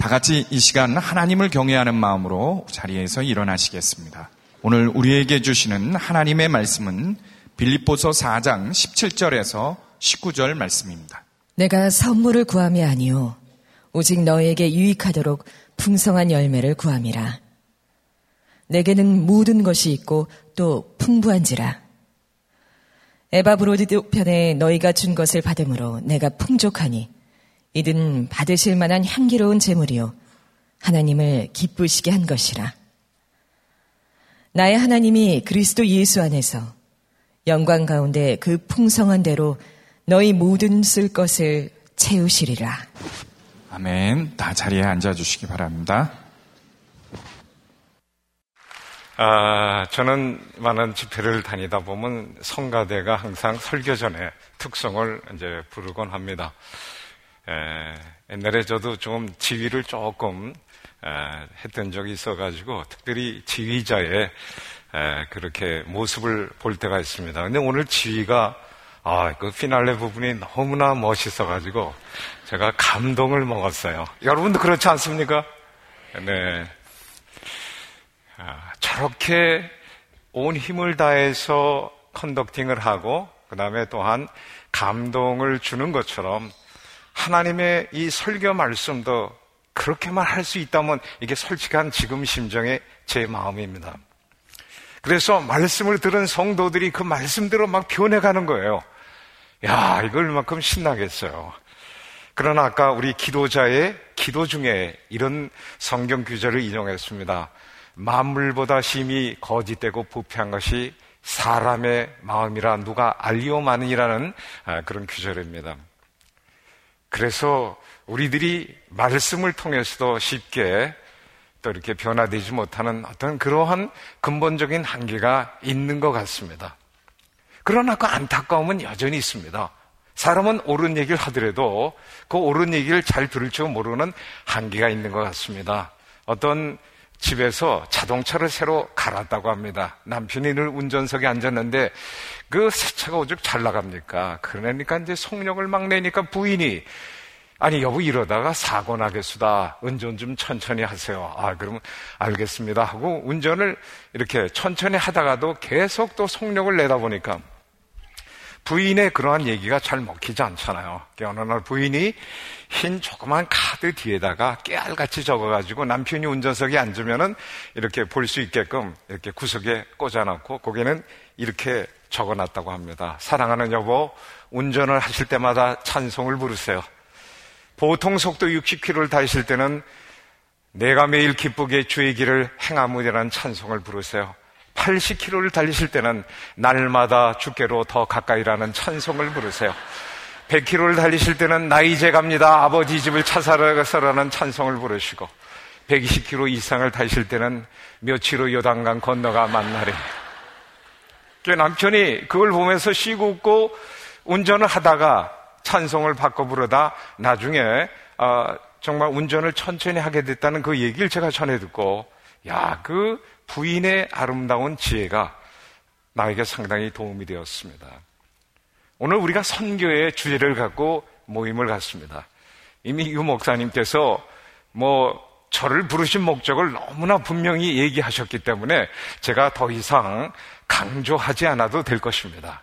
다 같이 이 시간 하나님을 경외하는 마음으로 자리에서 일어나시겠습니다. 오늘 우리에게 주시는 하나님의 말씀은 빌립보서 4장 17절에서 19절 말씀입니다. 내가 선물을 구함이 아니요 오직 너에게 유익하도록 풍성한 열매를 구함이라. 내게는 모든 것이 있고 또 풍부한지라. 에바브로드 편에 너희가 준 것을 받음으로 내가 풍족하니 이든 받으실 만한 향기로운 재물이요 하나님을 기쁘시게 한 것이라. 나의 하나님이 그리스도 예수 안에서 영광 가운데 그 풍성한 대로 너희 모든 쓸 것을 채우시리라. 아멘. 다 자리에 앉아 주시기 바랍니다. 아, 저는 많은 집회를 다니다 보면 성가대가 항상 설교 전에 특성을 이제 부르곤 합니다. 에, 옛날에 저도 좀 지휘를 조금 에, 했던 적이 있어가지고 특별히 지휘자의 에, 그렇게 모습을 볼 때가 있습니다. 근데 오늘 지휘가 아, 그 피날레 부분이 너무나 멋있어가지고 제가 감동을 먹었어요. 여러분도 그렇지 않습니까? 네. 아, 저렇게 온 힘을 다해서 컨덕팅을 하고 그 다음에 또한 감동을 주는 것처럼 하나님의 이 설교 말씀도 그렇게만 할 수 있다면 이게 솔직한 지금 심정의 제 마음입니다. 그래서 말씀을 들은 성도들이 그 말씀대로 막 변해가는 거예요. 야, 이걸 만큼 신나겠어요. 그러나 아까 우리 기도자의 기도 중에 이런 성경 규절을 인용했습니다. 만물보다 심히 거짓되고 부패한 것이 사람의 마음이라 누가 알리오마는이라는 아, 그런 규절입니다. 그래서 우리들이 말씀을 통해서도 쉽게 또 이렇게 변화되지 못하는 어떤 그러한 근본적인 한계가 있는 것 같습니다. 그러나 그 안타까움은 여전히 있습니다. 사람은 옳은 얘기를 하더라도 그 옳은 얘기를 잘 들을 줄 모르는 한계가 있는 것 같습니다. 어떤 집에서 자동차를 새로 갈았다고 합니다. 남편이 늘 운전석에 앉았는데 그 새 차가 오죽 잘 나갑니까? 그러니까 이제 속력을 막 내니까 부인이 아니 여보 이러다가 사고 나겠수다. 운전 좀 천천히 하세요. 아 그러면 알겠습니다 하고 운전을 이렇게 천천히 하다가도 계속 또 속력을 내다 보니까 부인의 그러한 얘기가 잘 먹히지 않잖아요. 어느 날 부인이 흰 조그만 카드 뒤에다가 깨알같이 적어가지고 남편이 운전석에 앉으면은 이렇게 볼 수 있게끔 이렇게 구석에 꽂아놓고 거기는 이렇게 적어놨다고 합니다. 사랑하는 여보, 운전을 하실 때마다 찬송을 부르세요. 보통 속도 60km를 달리실 때는 내가 매일 기쁘게 주의 길을 행하무리라는 찬송을 부르세요. 80km를 달리실 때는 날마다 주께로 더 가까이라는 찬송을 부르세요. 100km를 달리실 때는 나 이제 갑니다. 아버지 집을 찾아가서라는 찬송을 부르시고 120km 이상을 달리실 때는 며칠 후 요단강 건너가 만나래. 그 남편이 그걸 보면서 쉬고 웃고 운전을 하다가 찬송을 바꿔 부르다 나중에 어, 정말 운전을 천천히 하게 됐다는 그 얘기를 제가 전해 듣고 야, 그 부인의 아름다운 지혜가 나에게 상당히 도움이 되었습니다. 오늘 우리가 선교의 주제를 갖고 모임을 갖습니다. 이미 유 목사님께서 뭐 저를 부르신 목적을 너무나 분명히 얘기하셨기 때문에 제가 더 이상 강조하지 않아도 될 것입니다.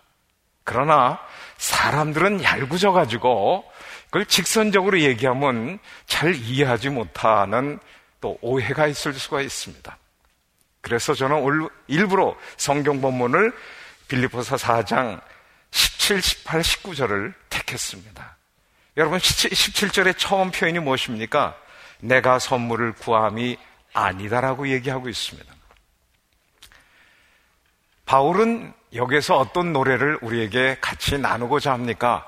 그러나 사람들은 얄궂어 가지고 그걸 직선적으로 얘기하면 잘 이해하지 못하는 또 오해가 있을 수가 있습니다. 그래서 저는 일부러 성경 본문을 빌리포서 4장 17, 18, 19절을 택했습니다. 여러분 17절의 처음 표현이 무엇입니까? 내가 선물을 구함이 아니다라고 얘기하고 있습니다. 바울은 여기서 어떤 노래를 우리에게 같이 나누고자 합니까?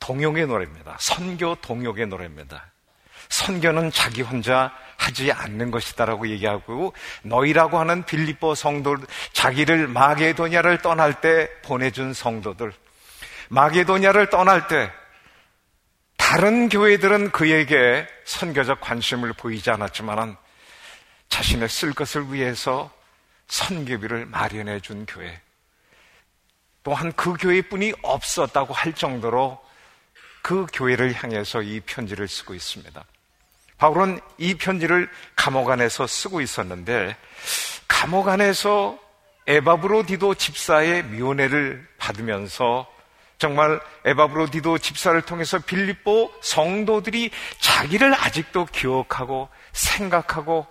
동용의 노래입니다. 선교 동용의 노래입니다. 선교는 자기 혼자 하지 않는 것이다라고 얘기하고 너희라고 하는 빌립보 성도 자기를 마게도냐를 떠날 때 보내준 성도들 마게도냐를 떠날 때 다른 교회들은 그에게 선교적 관심을 보이지 않았지만 자신의 쓸 것을 위해서 선교비를 마련해 준 교회 또한 그 교회뿐이 없었다고 할 정도로 그 교회를 향해서 이 편지를 쓰고 있습니다. 바울은 이 편지를 감옥 안에서 쓰고 있었는데 감옥 안에서 에바브로디도 집사의 미원회를 받으면서 정말 에바브로디도 집사를 통해서 빌립보 성도들이 자기를 아직도 기억하고 생각하고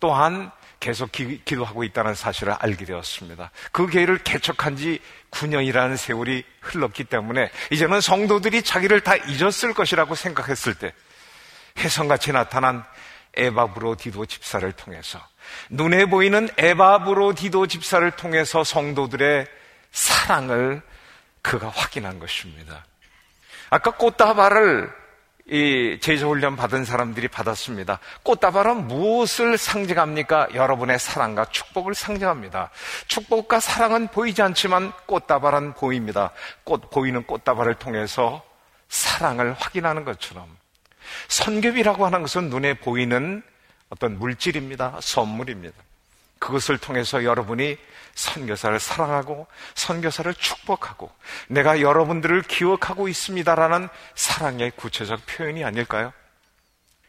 또한 계속 기, 도하고 있다는 사실을 알게 되었습니다. 그 교회를 개척한 지 9년이라는 세월이 흘렀기 때문에 이제는 성도들이 자기를 다 잊었을 것이라고 생각했을 때 혜성같이 나타난 에바브로디도 집사를 통해서 눈에 보이는 에바브로디도 집사를 통해서 성도들의 사랑을 그가 확인한 것입니다. 아까 꽃다발을 이 제조훈련 받은 사람들이 받았습니다. 꽃다발은 무엇을 상징합니까? 여러분의 사랑과 축복을 상징합니다. 축복과 사랑은 보이지 않지만 꽃다발은 보입니다. 꽃, 보이는 꽃다발을 통해서 사랑을 확인하는 것처럼 선겹이라고 하는 것은 눈에 보이는 어떤 물질입니다. 선물입니다. 그것을 통해서 여러분이 선교사를 사랑하고 선교사를 축복하고 내가 여러분들을 기억하고 있습니다라는 사랑의 구체적 표현이 아닐까요?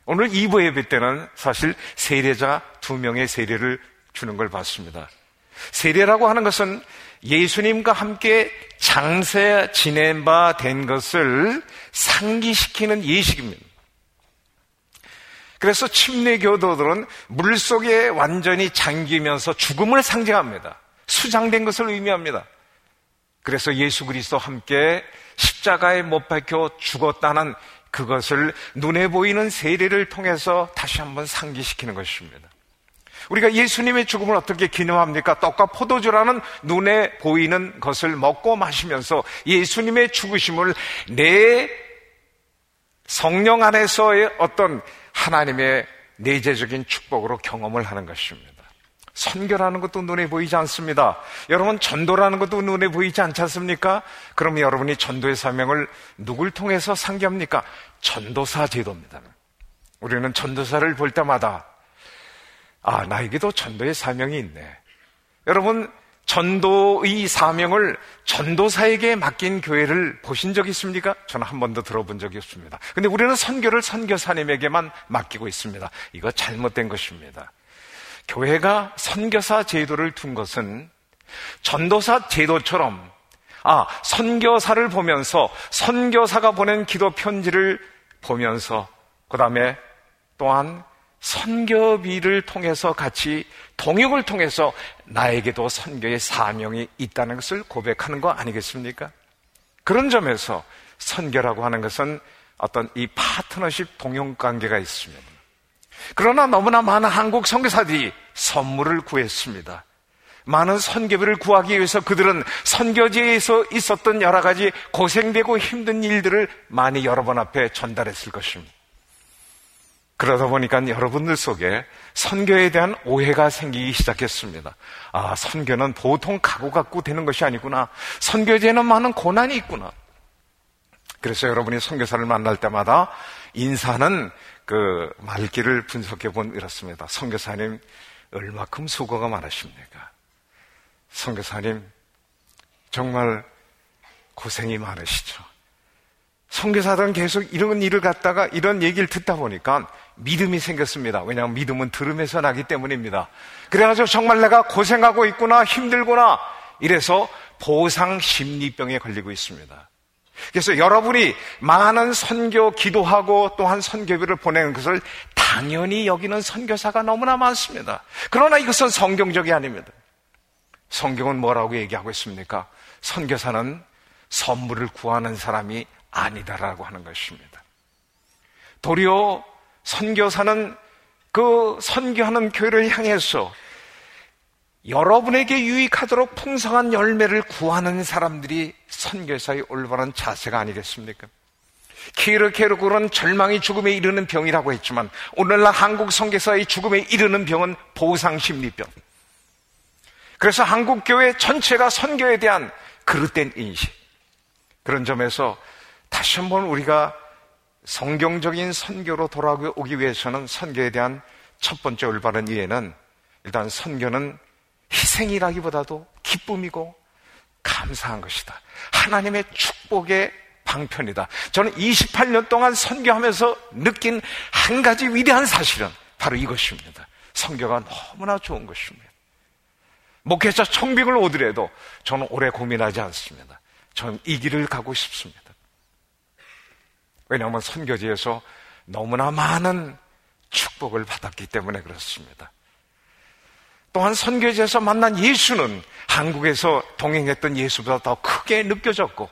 오늘 2부 예배 때는 사실 세례자 두 명의 세례를 주는 걸 봤습니다. 세례라고 하는 것은 예수님과 함께 장세 지낸 바 된 것을 상기시키는 예식입니다. 그래서 침례교도들은 물 속에 완전히 잠기면서 죽음을 상징합니다. 수장된 것을 의미합니다. 그래서 예수 그리스도 함께 십자가에 못 박혀 죽었다는 그것을 눈에 보이는 세례를 통해서 다시 한번 상기시키는 것입니다. 우리가 예수님의 죽음을 어떻게 기념합니까? 떡과 포도주라는 눈에 보이는 것을 먹고 마시면서 예수님의 죽으심을 내 성령 안에서의 어떤 하나님의 내재적인 축복으로 경험을 하는 것입니다. 선교라는 것도 눈에 보이지 않습니다. 여러분, 전도라는 것도 눈에 보이지 않지 않습니까? 그러면 여러분이 전도의 사명을 누굴 통해서 상기합니까? 전도사 제도입니다. 우리는 전도사를 볼 때마다, 아, 나에게도 전도의 사명이 있네. 여러분, 전도의 사명을 전도사에게 맡긴 교회를 보신 적 있습니까? 저는 한 번도 들어본 적이 없습니다. 근데 우리는 선교를 선교사님에게만 맡기고 있습니다. 이거 잘못된 것입니다. 교회가 선교사 제도를 둔 것은 전도사 제도처럼 아, 선교사를 보면서 선교사가 보낸 기도 편지를 보면서 그다음에 또한 선교비를 통해서 같이 동역을 통해서 나에게도 선교의 사명이 있다는 것을 고백하는 거 아니겠습니까? 그런 점에서 선교라고 하는 것은 어떤 이 파트너십 동용 관계가 있습니다. 그러나 너무나 많은 한국 선교사들이 선물을 구했습니다. 많은 선교비를 구하기 위해서 그들은 선교지에서 있었던 여러 가지 고생되고 힘든 일들을 많이 여러 번 앞에 전달했을 것입니다. 그러다 보니까 여러분들 속에 선교에 대한 오해가 생기기 시작했습니다. 아, 선교는 보통 가고 갖고 되는 것이 아니구나. 선교제는 많은 고난이 있구나. 그래서 여러분이 선교사를 만날 때마다 인사는 그 말귀를 분석해 본 이렇습니다. 선교사님 얼마큼 수고가 많으십니까? 선교사님 정말 고생이 많으시죠. 선교사들은 계속 이런 일을 갖다가 이런 얘기를 듣다 보니까 믿음이 생겼습니다. 왜냐하면 믿음은 들음에서 나기 때문입니다. 그래가지고 정말 내가 고생하고 있구나, 힘들구나. 이래서 보상 심리병에 걸리고 있습니다. 그래서 여러분이 많은 선교 기도하고 또한 선교비를 보내는 것을 당연히 여기는 선교사가 너무나 많습니다. 그러나 이것은 성경적이 아닙니다. 성경은 뭐라고 얘기하고 있습니까? 선교사는 선물을 구하는 사람이 아니다라고 하는 것입니다. 도리어 선교사는 그 선교하는 교회를 향해서 여러분에게 유익하도록 풍성한 열매를 구하는 사람들이 선교사의 올바른 자세가 아니겠습니까? 키르케르굴은 절망이 죽음에 이르는 병이라고 했지만 오늘날 한국 선교사의 죽음에 이르는 병은 보상심리병. 그래서 한국 교회 전체가 선교에 대한 그릇된 인식. 그런 점에서 다시 한번 우리가 성경적인 선교로 돌아오기 위해서는 선교에 대한 첫 번째 올바른 이해는 일단 선교는 희생이라기보다도 기쁨이고 감사한 것이다. 하나님의 축복의 방편이다. 저는 28년 동안 선교하면서 느낀 한 가지 위대한 사실은 바로 이것입니다. 선교가 너무나 좋은 것입니다. 목회자 청빙을 오더라도 저는 오래 고민하지 않습니다. 저는 이 길을 가고 싶습니다. 왜냐하면 선교지에서 너무나 많은 축복을 받았기 때문에 그렇습니다. 또한 선교지에서 만난 예수는 한국에서 동행했던 예수보다 더 크게 느껴졌고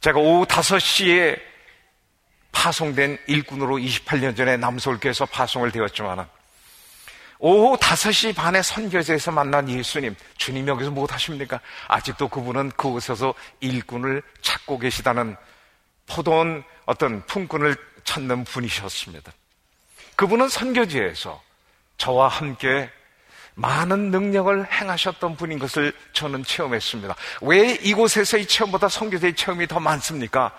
제가 오후 5시에 파송된 일꾼으로 28년 전에 남서울교에서 파송을 되었지만 오후 5시 반에 선교지에서 만난 예수님 주님 여기서 무엇 하십니까? 아직도 그분은 그곳에서 일꾼을 찾고 계시다는 포도원 어떤 품꾼을 찾는 분이셨습니다. 그분은 선교지에서 저와 함께 많은 능력을 행하셨던 분인 것을 저는 체험했습니다. 왜 이곳에서의 체험보다 선교제의 체험이 더 많습니까?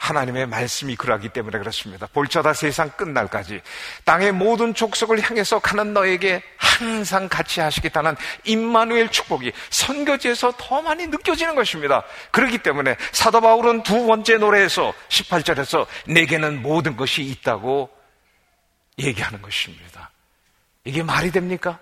하나님의 말씀이 그러하기 때문에 그렇습니다. 볼자다 세상 끝날까지 땅의 모든 족속을 향해서 가는 너에게 항상 같이 하시겠다는 임마누엘 축복이 선교지에서 더 많이 느껴지는 것입니다. 그렇기 때문에 사도 바울은 두 번째 노래에서 18절에서 내게는 모든 것이 있다고 얘기하는 것입니다. 이게 말이 됩니까?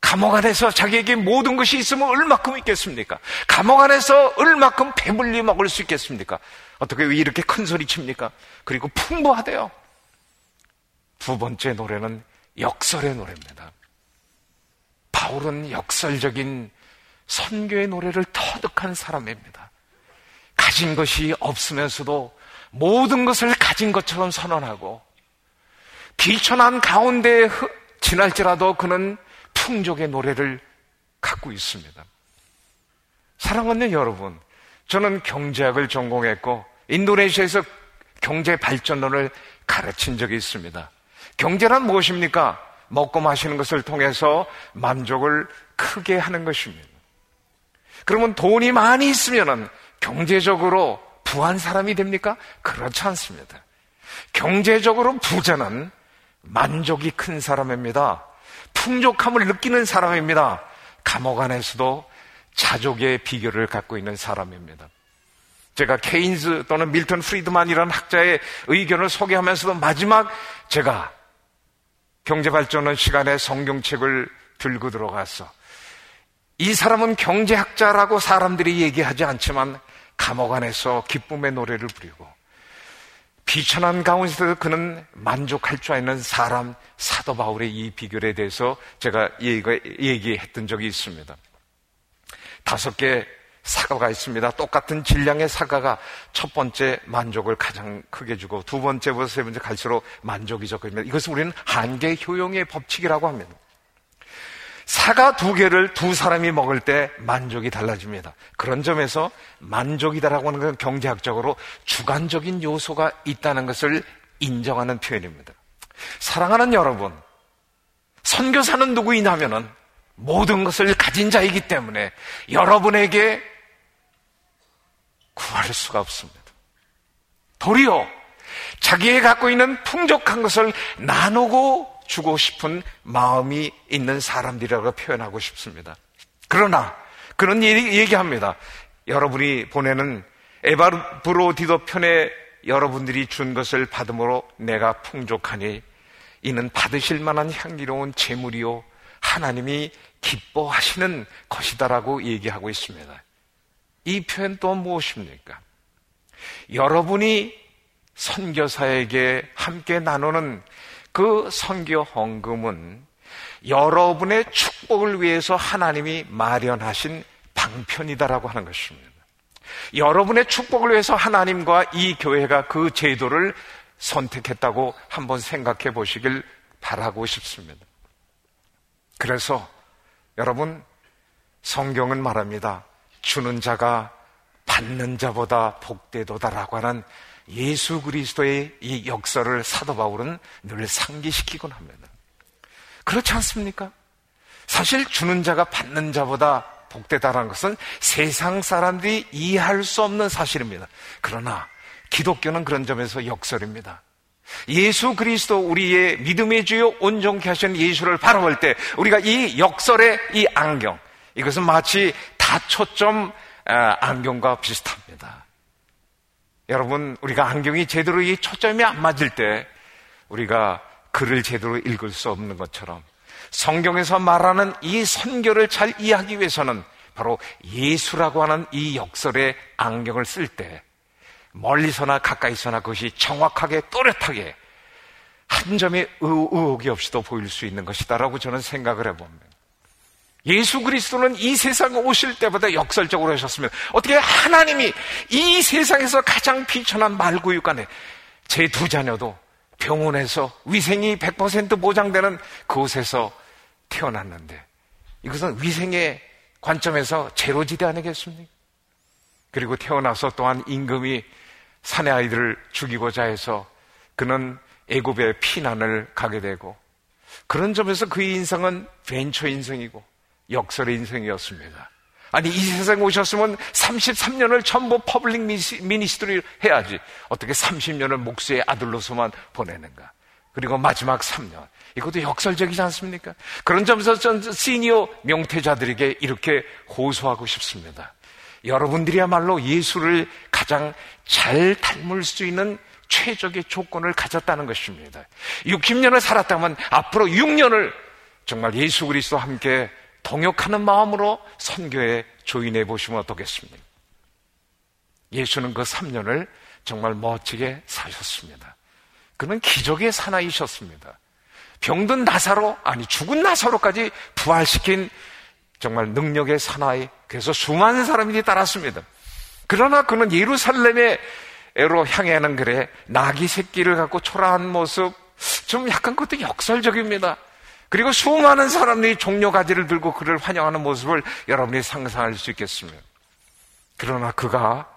감옥 안에서 자기에게 모든 것이 있으면 얼마큼 있겠습니까? 감옥 안에서 얼마큼 배불리 먹을 수 있겠습니까? 어떻게 이렇게 큰 소리 칩니까? 그리고 풍부하대요. 두 번째 노래는 역설의 노래입니다. 바울은 역설적인 선교의 노래를 터득한 사람입니다. 가진 것이 없으면서도 모든 것을 가진 것처럼 선언하고 비천한 가운데 지날지라도 그는 풍족의 노래를 갖고 있습니다. 사랑하는 여러분, 저는 경제학을 전공했고 인도네시아에서 경제 발전론을 가르친 적이 있습니다. 경제란 무엇입니까? 먹고 마시는 것을 통해서 만족을 크게 하는 것입니다. 그러면 돈이 많이 있으면 경제적으로 부한 사람이 됩니까? 그렇지 않습니다. 경제적으로 부자는 만족이 큰 사람입니다. 풍족함을 느끼는 사람입니다. 감옥 안에서도 자족의 비결을 갖고 있는 사람입니다. 제가 케인즈 또는 밀턴 프리드만이라는 학자의 의견을 소개하면서도 마지막 제가 경제발전원 시간에 성경책을 들고 들어가서 이 사람은 경제학자라고 사람들이 얘기하지 않지만 감옥 안에서 기쁨의 노래를 부리고 비천한 가운데서 그는 만족할 줄 아는 사람 사도 바울의 이 비결에 대해서 제가 얘기했던 적이 있습니다. 다섯 개 사과가 있습니다. 똑같은 질량의 사과가 첫 번째 만족을 가장 크게 주고 두 번째부터 세 번째 갈수록 만족이 적습니다. 이것은 우리는 한계 효용의 법칙이라고 합니다. 사과 두 개를 두 사람이 먹을 때 만족이 달라집니다. 그런 점에서 만족이다라고 하는 건 경제학적으로 주관적인 요소가 있다는 것을 인정하는 표현입니다. 사랑하는 여러분, 선교사는 누구이냐면은 모든 것을 가진 자이기 때문에 여러분에게 구할 수가 없습니다. 도리어 자기의 갖고 있는 풍족한 것을 나누고 주고 싶은 마음이 있는 사람들이라고 표현하고 싶습니다. 그러나 그런 얘기 합니다. 여러분이 보내는 에바브로디도 편에 여러분들이 준 것을 받음으로 내가 풍족하니 이는 받으실 만한 향기로운 재물이요 하나님이 기뻐하시는 것이다라고 얘기하고 있습니다. 이 표현 또 무엇입니까? 여러분이 선교사에게 함께 나누는 그 선교 헌금은 여러분의 축복을 위해서 하나님이 마련하신 방편이다라고 하는 것입니다. 여러분의 축복을 위해서 하나님과 이 교회가 그 제도를 선택했다고 한번 생각해 보시길 바라고 싶습니다. 그래서 여러분, 성경은 말합니다. 주는 자가 받는 자보다 복되도다라고 하는 예수 그리스도의 이 역사를 사도 바울은 늘 상기시키곤 합니다. 그렇지 않습니까? 사실 주는 자가 받는 자보다 복되다라는 것은 세상 사람들이 이해할 수 없는 사실입니다. 그러나 기독교는 그런 점에서 역설입니다. 예수 그리스도 우리의 믿음의 주요 온전케 하신 예수를 바라볼 때 우리가 이 역설의 이 안경 이것은 마치 다초점 아, 안경과 비슷합니다. 여러분, 우리가 안경이 제대로 이 초점이 안 맞을 때 우리가 글을 제대로 읽을 수 없는 것처럼 성경에서 말하는 이 선교를 잘 이해하기 위해서는 바로 예수라고 하는 이 역설의 안경을 쓸 때 멀리서나 가까이서나 그것이 정확하게 또렷하게 한 점의 의혹이 없이도 보일 수 있는 것이다라고 저는 생각을 해봅니다. 예수 그리스도는 이 세상에 오실 때보다 역설적으로 하셨습니다. 어떻게 하나님이 이 세상에서 가장 비천한 말구육간에 제 두 자녀도 병원에서 위생이 100% 보장되는 그곳에서 태어났는데 이것은 위생의 관점에서 제로지대 아니겠습니까? 그리고 태어나서 또한 임금이 사내 아이들을 죽이고자 해서 그는 애굽에 피난을 가게 되고 그런 점에서 그의 인생은 벤처 인생이고 역설의 인생이었습니다. 아니, 이 세상에 오셨으면 33년을 전부 public ministry를 해야지. 어떻게 30년을 목수의 아들로서만 보내는가. 그리고 마지막 3년. 이것도 역설적이지 않습니까? 그런 점에서 전 시니어 명태자들에게 이렇게 호소하고 싶습니다. 여러분들이야말로 예수를 가장 잘 닮을 수 있는 최적의 조건을 가졌다는 것입니다. 60년을 살았다면 앞으로 6년을 정말 예수 그리스도와 함께 동역하는 마음으로 선교에 조인해 보시면 어떻겠습니까? 예수는 그 3년을 정말 멋지게 사셨습니다. 그는 기적의 사나이셨습니다. 병든 나사로, 아니 죽은 나사로까지 부활시킨 정말 능력의 사나이. 그래서 수많은 사람들이 따랐습니다. 그러나 그는 예루살렘에 에로 향하는 글에 나귀 새끼를 갖고 초라한 모습 좀 약간 그것도 역설적입니다. 그리고 수많은 사람들이 종려 가지를 들고 그를 환영하는 모습을 여러분이 상상할 수 있겠습니다. 그러나 그가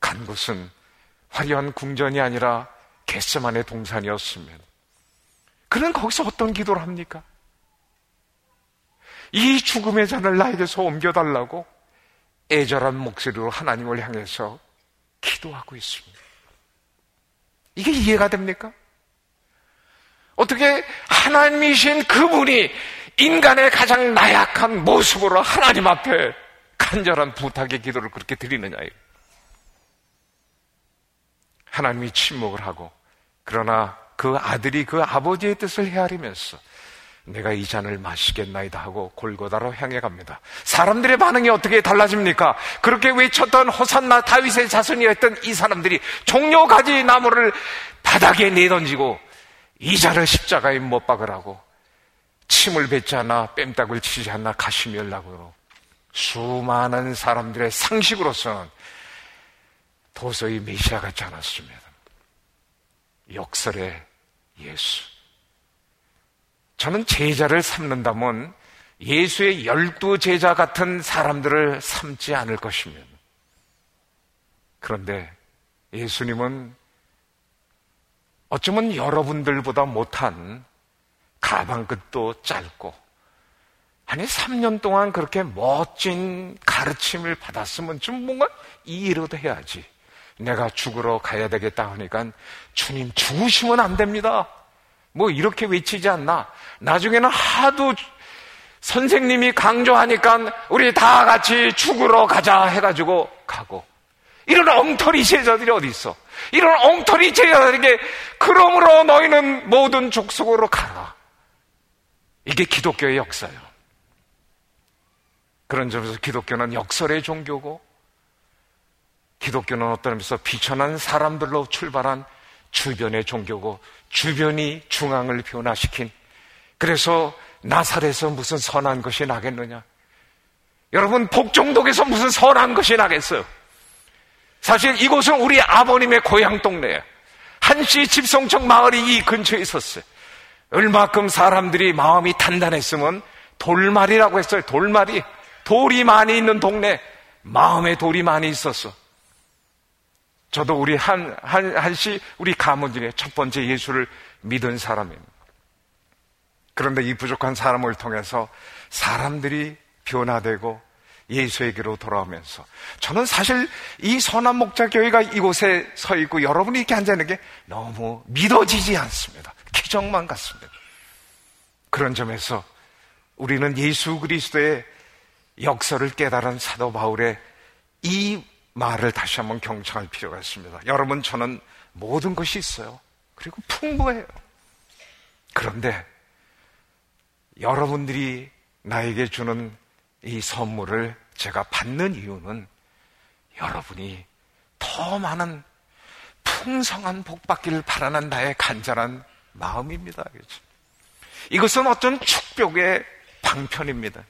간 곳은 화려한 궁전이 아니라 겟세만의 동산이었습니다. 그는 거기서 어떤 기도를 합니까? 이 죽음의 잔을 나에게서 옮겨달라고 애절한 목소리로 하나님을 향해서 기도하고 있습니다. 이게 이해가 됩니까? 어떻게 하나님이신 그분이 인간의 가장 나약한 모습으로 하나님 앞에 간절한 부탁의 기도를 그렇게 드리느냐요. 하나님이 침묵을 하고 그러나 그 아들이 그 아버지의 뜻을 헤아리면서 내가 이 잔을 마시겠나이다 하고 골고다로 향해 갑니다. 사람들의 반응이 어떻게 달라집니까? 그렇게 외쳤던 호산나 다윗의 자손이었던 이 사람들이 종려가지 나무를 바닥에 내던지고 이 잔을 십자가에 못 박으라고 침을 뱉지 않아 뺨딱을 치지 않나 가시멸라고 수많은 사람들의 상식으로서는 도저히 메시아 같지 않았습니다. 역설의 예수. 저는 제자를 삼는다면 예수의 열두 제자 같은 사람들을 삼지 않을 것입니다. 그런데 예수님은 어쩌면 여러분들보다 못한 가방끝도 짧고 아니 3년 동안 그렇게 멋진 가르침을 받았으면 좀 뭔가 이해라도 해야지. 내가 죽으러 가야 되겠다 하니까 주님 죽으시면 안 됩니다. 뭐 이렇게 외치지 않나? 나중에는 하도 선생님이 강조하니까 우리 다 같이 죽으러 가자 해가지고 가고 이런 엉터리 제자들이 어디 있어? 이런 엉터리 제자들에게 그러므로 너희는 모든 족속으로 가라. 이게 기독교의 역사예요. 그런 점에서 기독교는 역설의 종교고 기독교는 어떤 의미에서 비천한 사람들로 출발한 주변의 종교고 주변이 중앙을 변화시킨 그래서 나살에서 무슨 선한 것이 나겠느냐? 여러분 복종독에서 무슨 선한 것이 나겠어요? 사실 이곳은 우리 아버님의 고향 동네예요. 한시 집성청 마을이 이 근처에 있었어요. 얼마큼 사람들이 마음이 단단했으면 돌말이라고 했어요. 돌말이 돌이 많이 있는 동네 마음에 돌이 많이 있었어. 저도 우리 한, 한, 한시 우리 가문 중에 첫 번째 예수를 믿은 사람입니다. 그런데 이 부족한 사람을 통해서 사람들이 변화되고 예수에게로 돌아오면서 저는 사실 이 선한 목자 교회가 이곳에 서 있고 여러분이 이렇게 앉아 있는 게 너무 믿어지지 않습니다. 기적만 같습니다. 그런 점에서 우리는 예수 그리스도의 역사를 깨달은 사도 바울의 이 말을 다시 한번 경청할 필요가 있습니다. 여러분, 저는 모든 것이 있어요. 그리고 풍부해요. 그런데 여러분들이 나에게 주는 이 선물을 제가 받는 이유는 여러분이 더 많은 풍성한 복 받기를 바라는 나의 간절한 마음입니다. 그렇죠? 이것은 어떤 축복의 방편입니다.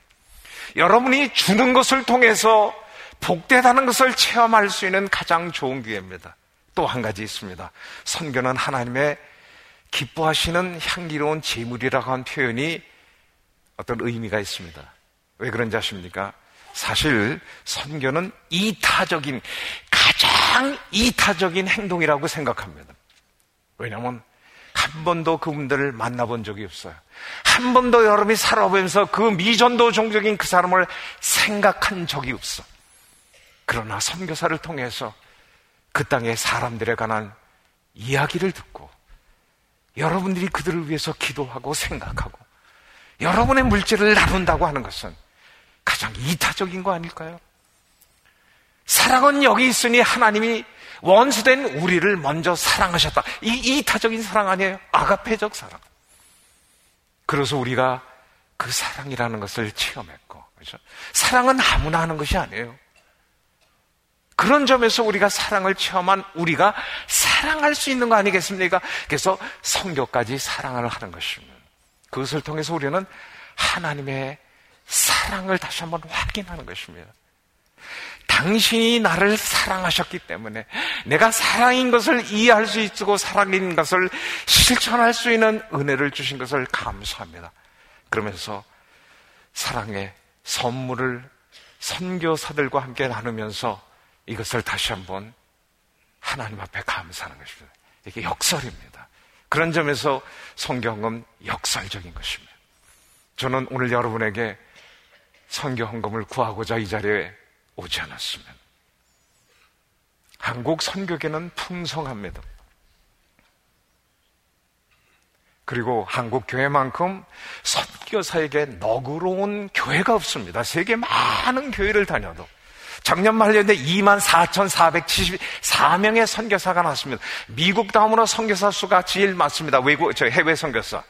여러분이 주는 것을 통해서 복되다는 것을 체험할 수 있는 가장 좋은 기회입니다. 또 한 가지 있습니다. 선교는 하나님의 기뻐하시는 향기로운 제물이라고 한 표현이 어떤 의미가 있습니다. 왜 그런지 아십니까? 사실 선교는 이타적인 가장 이타적인 행동이라고 생각합니다. 왜냐하면 한 번도 그분들을 만나본 적이 없어요. 한 번도 여러분이 살아보면서 그 미전도 종족인 그 사람을 생각한 적이 없어. 그러나 선교사를 통해서 그 땅의 사람들에 관한 이야기를 듣고 여러분들이 그들을 위해서 기도하고 생각하고 여러분의 물질을 나눈다고 하는 것은 가장 이타적인 거 아닐까요? 사랑은 여기 있으니 하나님이 원수된 우리를 먼저 사랑하셨다. 이 이타적인 사랑 아니에요? 아가페적 사랑. 그래서 우리가 그 사랑이라는 것을 체험했고, 그렇죠? 사랑은 아무나 하는 것이 아니에요. 그런 점에서 우리가 사랑을 체험한 우리가 사랑할 수 있는 거 아니겠습니까? 그래서 성교까지 사랑을 하는 것입니다. 그것을 통해서 우리는 하나님의 사랑을 다시 한번 확인하는 것입니다. 당신이 나를 사랑하셨기 때문에 내가 사랑인 것을 이해할 수 있고 사랑인 것을 실천할 수 있는 은혜를 주신 것을 감사합니다. 그러면서 사랑의 선물을 선교사들과 함께 나누면서 이것을 다시 한번 하나님 앞에 감사하는 것입니다. 이게 역설입니다. 그런 점에서 성경은 역설적인 것입니다. 저는 오늘 여러분에게 성교 헌금을 구하고자 이 자리에 오지 않았으면 한국 선교계는 풍성합니다. 그리고 한국 교회만큼 선교사에게 너그러운 교회가 없습니다. 세계 많은 교회를 다녀도 작년 말년에 2만 4,474명의 선교사가 났습니다. 미국 다음으로 선교사 수가 제일 많습니다. 외국, 저 해외 선교사.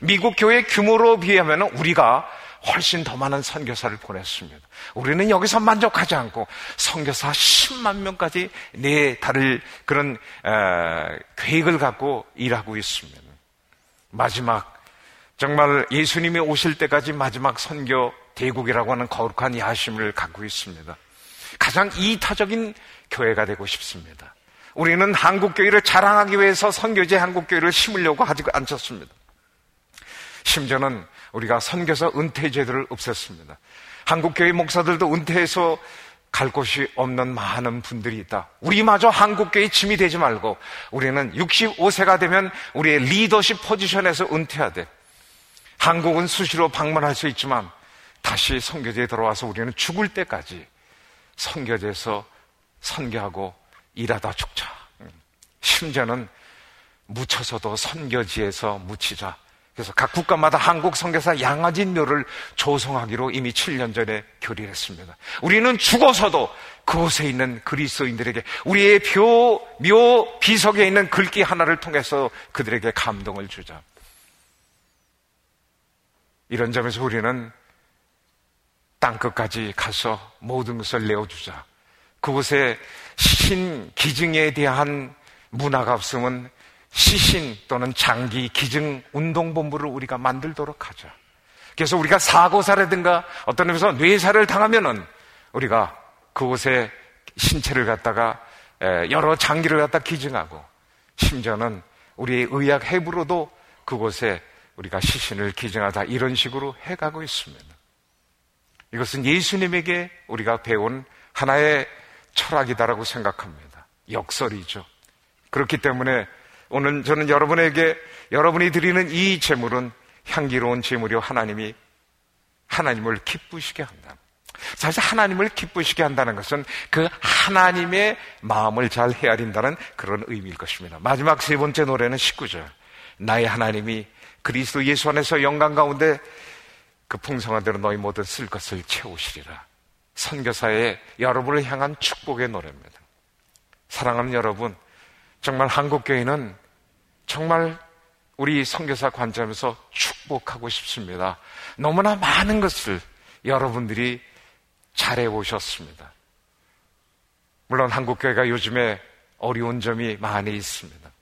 미국 교회 규모로 비하면 우리가 훨씬 더 많은 선교사를 보냈습니다. 우리는 여기서 만족하지 않고 선교사 10만 명까지 내달을 그런 어, 계획을 갖고 일하고 있습니다. 마지막 정말 예수님이 오실 때까지 마지막 선교 대국이라고 하는 거룩한 야심을 갖고 있습니다. 가장 이타적인 교회가 되고 싶습니다. 우리는 한국교회를 자랑하기 위해서 선교제 한국교회를 심으려고 하지 않았습니다. 심지어는 우리가 선교사 은퇴 제도를 없앴습니다. 한국교회 목사들도 은퇴해서 갈 곳이 없는 많은 분들이 있다. 우리마저 한국교회 짐이 되지 말고 우리는 65세가 되면 우리의 리더십 포지션에서 은퇴하되 한국은 수시로 방문할 수 있지만 다시 선교제에 들어와서 우리는 죽을 때까지 선교제에서 선교하고 일하다 죽자. 심지어는 묻혀서도 선교지에서 묻히자. 그래서 각 국가마다 한국 선교사 양아진묘를 조성하기로 이미 7년 전에 결의했습니다. 우리는 죽어서도 그곳에 있는 그리스도인들에게 우리의 표, 묘, 비석에 있는 글귀 하나를 통해서 그들에게 감동을 주자. 이런 점에서 우리는 땅끝까지 가서 모든 것을 내어주자. 그곳에 신 기증에 대한 문화가 없으면 시신 또는 장기 기증 운동본부를 우리가 만들도록 하자. 그래서 우리가 사고사라든가 어떤 의미에서 뇌사를 당하면은 우리가 그곳에 신체를 갖다가 여러 장기를 갖다 기증하고 심지어는 우리의 의학 해부로도 그곳에 우리가 시신을 기증하다 이런 식으로 해가고 있습니다. 이것은 예수님에게 우리가 배운 하나의 철학이다라고 생각합니다. 역설이죠. 그렇기 때문에 오늘 저는 여러분에게 여러분이 드리는 이 제물은 향기로운 제물이요 하나님이 하나님을 기쁘시게 한다. 사실 하나님을 기쁘시게 한다는 것은 그 하나님의 마음을 잘 헤아린다는 그런 의미일 것입니다. 마지막 세 번째 노래는 19절. 나의 하나님이 그리스도 예수 안에서 영광 가운데 그 풍성한 대로 너희 모든 쓸 것을 채우시리라. 선교사의 여러분을 향한 축복의 노래입니다. 사랑하는 여러분, 정말 한국 교회는 정말 우리 선교사 관점에서 축복하고 싶습니다. 너무나 많은 것을 여러분들이 잘해 오셨습니다. 물론 한국 교회가 요즘에 어려운 점이 많이 있습니다.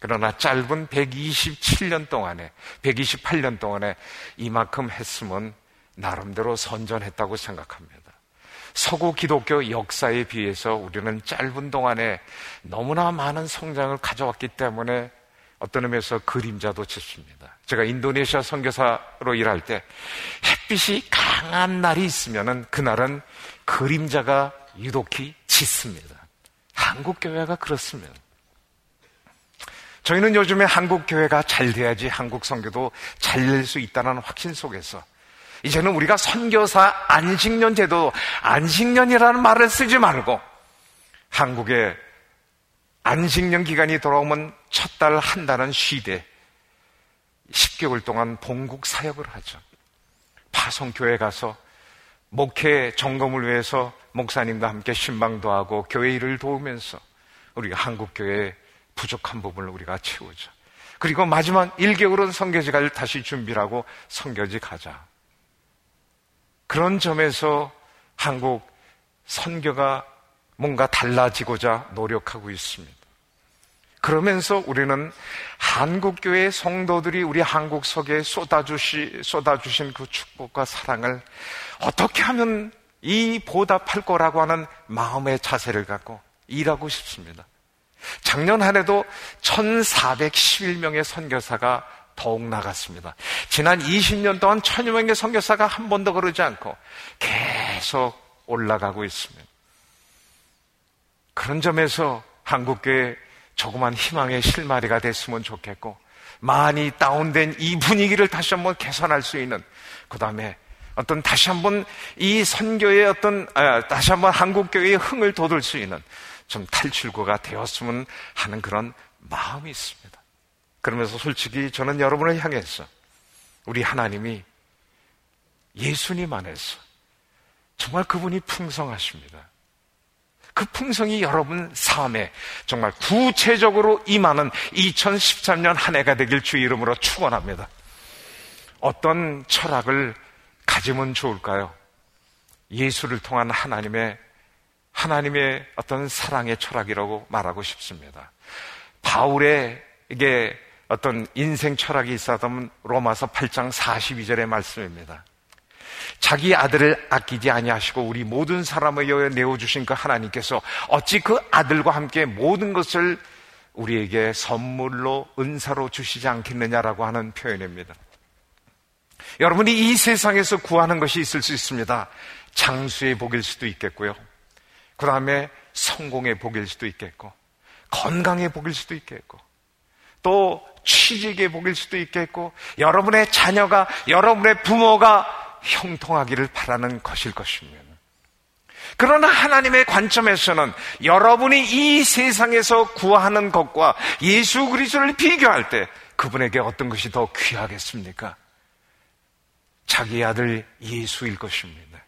그러나 짧은 127년 동안에, 128년 동안에 이만큼 했으면 나름대로 선전했다고 생각합니다. 서구 기독교 역사에 비해서 우리는 짧은 동안에 너무나 많은 성장을 가져왔기 때문에 어떤 의미에서 그림자도 짙습니다. 제가 인도네시아 선교사로 일할 때 햇빛이 강한 날이 있으면은 그날은 그림자가 유독히 짙습니다. 한국 교회가 그렇습니다. 저희는 요즘에 한국 교회가 잘 돼야지 한국 선교도 잘 될 수 있다는 확신 속에서 이제는 우리가 선교사 안식년 제도, 안식년이라는 말을 쓰지 말고 한국의 안식년 기간이 돌아오면 첫 달 한 달은 쉬되 10개월 동안 본국 사역을 하죠. 파송교회 가서 목회 점검을 위해서 목사님과 함께 신방도 하고 교회 일을 도우면서 우리가 한국교회 부족한 부분을 우리가 채우죠. 그리고 마지막 1개월은 성교지 갈 다시 준비를 하고 성교지 가자. 그런 점에서 한국 선교가 뭔가 달라지고자 노력하고 있습니다. 그러면서 우리는 한국교회 성도들이 우리 한국 속에 쏟아주시, 쏟아주신 그 축복과 사랑을 어떻게 하면 이 보답할 거라고 하는 마음의 자세를 갖고 일하고 싶습니다. 작년 한 해도 1411명의 선교사가 더욱 나갔습니다. 지난 20년 동안 천여 명의 선교사가 한 번도 그러지 않고 계속 올라가고 있습니다. 그런 점에서 한국교회 조그만 희망의 실마리가 됐으면 좋겠고 많이 다운된 이 분위기를 다시 한번 개선할 수 있는 그 다음에 어떤 다시 한번 이 선교의 어떤 아, 다시 한번 한국교회의 흥을 돋을 수 있는 좀 탈출구가 되었으면 하는 그런 마음이 있습니다. 그러면서 솔직히 저는 여러분을 향해서 우리 하나님이 예수님 안에서 정말 그분이 풍성하십니다. 그 풍성이 여러분 삶에 정말 구체적으로 임하는 2013년 한 해가 되길 주의 이름으로 축원합니다. 어떤 철학을 가지면 좋을까요? 예수를 통한 하나님의 하나님의 어떤 사랑의 철학이라고 말하고 싶습니다. 바울의 이게 어떤 인생 철학이 있었다면 로마서 8장 42절의 말씀입니다. 자기 아들을 아끼지 아니하시고 우리 모든 사람을 위하여 내어 주신 그 하나님께서 어찌 그 아들과 함께 모든 것을 우리에게 선물로 은사로 주시지 않겠느냐라고 하는 표현입니다. 여러분이 이 세상에서 구하는 것이 있을 수 있습니다. 장수의 복일 수도 있겠고요. 그 다음에 성공의 복일 수도 있겠고, 건강의 복일 수도 있겠고, 또 취직의 복일 수도 있겠고 여러분의 자녀가 여러분의 부모가 형통하기를 바라는 것일 것입니다. 그러나 하나님의 관점에서는 여러분이 이 세상에서 구하는 것과 예수 그리스도를 비교할 때 그분에게 어떤 것이 더 귀하겠습니까? 자기 아들 예수일 것입니다.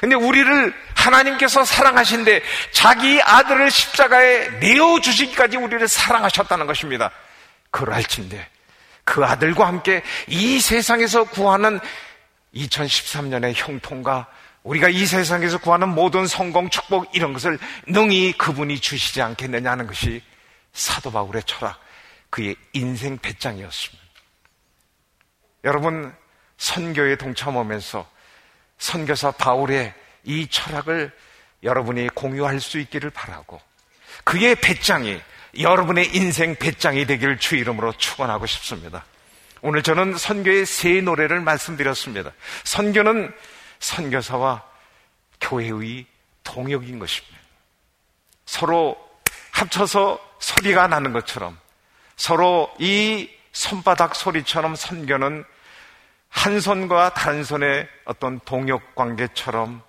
근데 우리를 하나님께서 사랑하신데 자기 아들을 십자가에 내어 주시기까지 우리를 사랑하셨다는 것입니다. 그럴진데 그 아들과 함께 이 세상에서 구하는 2013년의 형통과 우리가 이 세상에서 구하는 모든 성공, 축복 이런 것을 능히 그분이 주시지 않겠느냐는 것이 사도 바울의 철학, 그의 인생 배짱이었습니다. 여러분 선교에 동참하면서 선교사 바울의 이 철학을 여러분이 공유할 수 있기를 바라고 그의 배짱이 여러분의 인생 배짱이 되기를 주 이름으로 축원하고 싶습니다. 오늘 저는 선교의 세 노래를 말씀드렸습니다. 선교는 선교사와 교회의 동역인 것입니다. 서로 합쳐서 소리가 나는 것처럼 서로 이 손바닥 소리처럼 선교는 한 손과 다른 손의 어떤 동역 관계처럼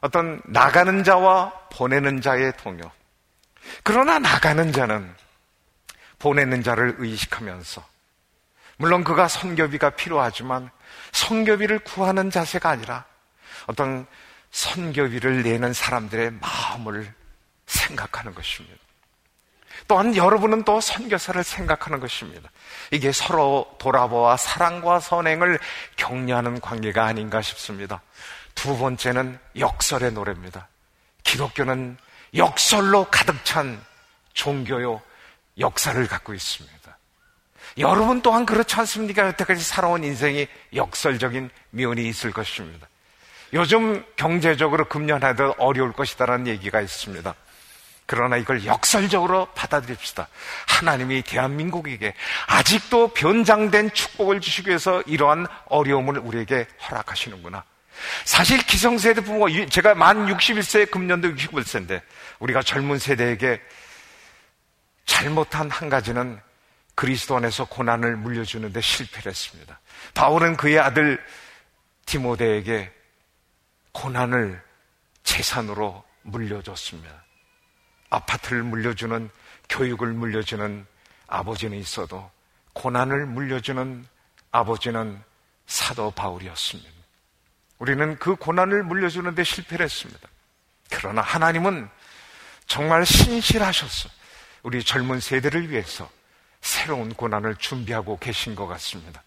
어떤 나가는 자와 보내는 자의 동역. 그러나 나가는 자는 보내는 자를 의식하면서 물론 그가 선교비가 필요하지만 선교비를 구하는 자세가 아니라 어떤 선교비를 내는 사람들의 마음을 생각하는 것입니다. 또한 여러분은 또 선교사를 생각하는 것입니다. 이게 서로 돌아보아 사랑과 선행을 격려하는 관계가 아닌가 싶습니다. 두 번째는 역설의 노래입니다. 기독교는 역설로 가득 찬 종교요, 역사를 갖고 있습니다. 여러분 또한 그렇지 않습니까? 여태까지 살아온 인생이 역설적인 면이 있을 것입니다. 요즘 경제적으로 금년에도 어려울 것이다라는 얘기가 있습니다. 그러나 이걸 역설적으로 받아들입시다. 하나님이 대한민국에게 아직도 변장된 축복을 주시기 위해서 이러한 어려움을 우리에게 허락하시는구나. 사실 기성세대 부모가 제가 만 61세 금년도 61세인데 우리가 젊은 세대에게 잘못한 한 가지는 그리스도 안에서 고난을 물려주는데 실패를 했습니다. 바울은 그의 아들 디모데에게 고난을 재산으로 물려줬습니다. 아파트를 물려주는 교육을 물려주는 아버지는 있어도 고난을 물려주는 아버지는 사도 바울이었습니다. 우리는 그 고난을 물려주는데 실패를 했습니다. 그러나 하나님은 정말 신실하셨어. 우리 젊은 세대를 위해서 새로운 고난을 준비하고 계신 것 같습니다.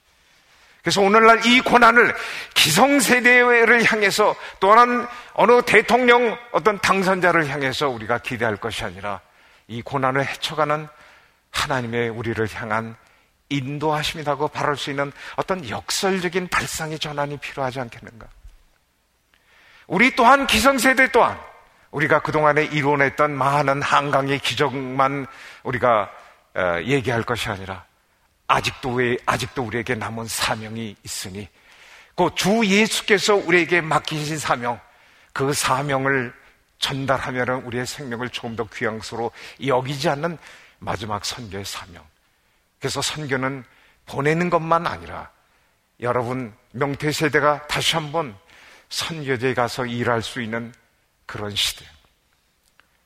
그래서 오늘날 이 고난을 기성세대를 향해서 또한 어느 대통령 어떤 당선자를 향해서 우리가 기대할 것이 아니라 이 고난을 헤쳐가는 하나님의 우리를 향한 인도하심이라고 바랄 수 있는 어떤 역설적인 발상의 전환이 필요하지 않겠는가? 우리 또한 기성세대 또한 우리가 그동안에 이루어냈던 많은 한강의 기적만 우리가 어, 얘기할 것이 아니라 아직도 왜 아직도 우리에게 남은 사명이 있으니 그 주 예수께서 우리에게 맡기신 사명 그 사명을 전달하면 우리의 생명을 조금 더 귀양스로 여기지 않는 마지막 선교의 사명. 그래서 선교는 보내는 것만 아니라 여러분 명태 세대가 다시 한번 선교제에 가서 일할 수 있는 그런 시대.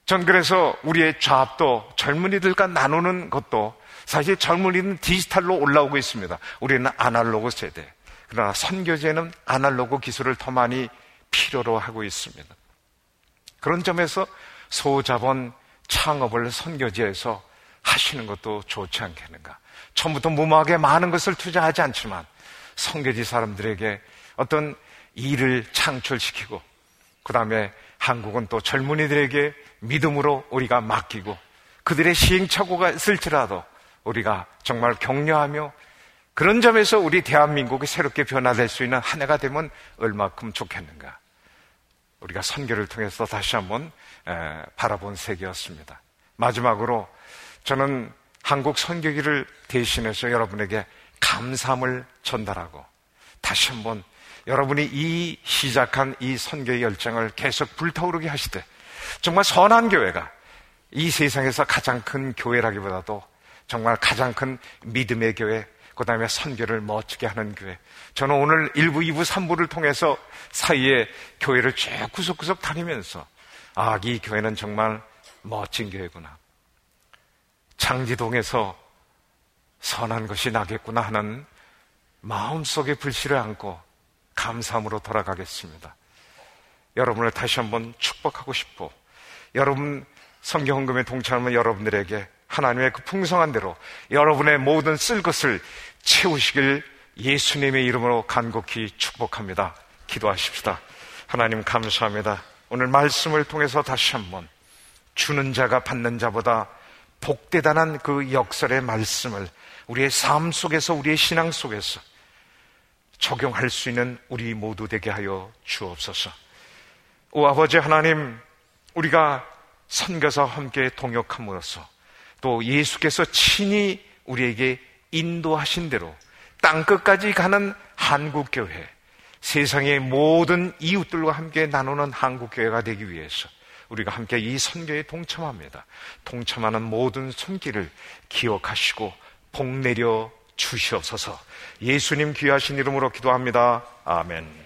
전 그래서 우리의 좌합도 젊은이들과 나누는 것도 사실 젊은이는 디지털로 올라오고 있습니다. 우리는 아날로그 세대. 그러나 선교제는 아날로그 기술을 더 많이 필요로 하고 있습니다. 그런 점에서 소자본 창업을 선교제에서 하시는 것도 좋지 않겠는가. 처음부터 무모하게 많은 것을 투자하지 않지만 선교지 사람들에게 어떤 일을 창출시키고 그 다음에 한국은 또 젊은이들에게 믿음으로 우리가 맡기고 그들의 시행착오가 있을지라도 우리가 정말 격려하며 그런 점에서 우리 대한민국이 새롭게 변화될 수 있는 한 해가 되면 얼마큼 좋겠는가. 우리가 선교를 통해서 다시 한번 바라본 세계였습니다. 마지막으로 저는 한국 선교기를 대신해서 여러분에게 감사함을 전달하고 다시 한번 여러분이 이 시작한 이 선교의 열정을 계속 불타오르게 하시되 정말 선한 교회가 이 세상에서 가장 큰 교회라기보다도 정말 가장 큰 믿음의 교회, 그 다음에 선교를 멋지게 하는 교회. 저는 오늘 1부, 2부, 3부를 통해서 사이에 교회를 쭉 구석구석 다니면서 아, 이 교회는 정말 멋진 교회구나. 장지동에서 선한 것이 나겠구나 하는 마음속에 불씨를 안고 감사함으로 돌아가겠습니다. 여러분을 다시 한번 축복하고 싶고 여러분 성경 헌금에 동참하면 여러분들에게 하나님의 그 풍성한 대로 여러분의 모든 쓸 것을 채우시길 예수님의 이름으로 간곡히 축복합니다. 기도하십시다. 하나님 감사합니다. 오늘 말씀을 통해서 다시 한번 주는 자가 받는 자보다 복대단한 그 역설의 말씀을 우리의 삶 속에서 우리의 신앙 속에서 적용할 수 있는 우리 모두 되게 하여 주옵소서. 오 아버지 하나님, 우리가 선교사와 함께 동역함으로써 또 예수께서 친히 우리에게 인도하신 대로 땅 끝까지 가는 한국 교회, 세상의 모든 이웃들과 함께 나누는 한국 교회가 되기 위해서 우리가 함께 이 선교에 동참합니다. 동참하는 모든 손길을 기억하시고 복 내려 주시옵소서 예수님 귀하신 이름으로 기도합니다. 아멘.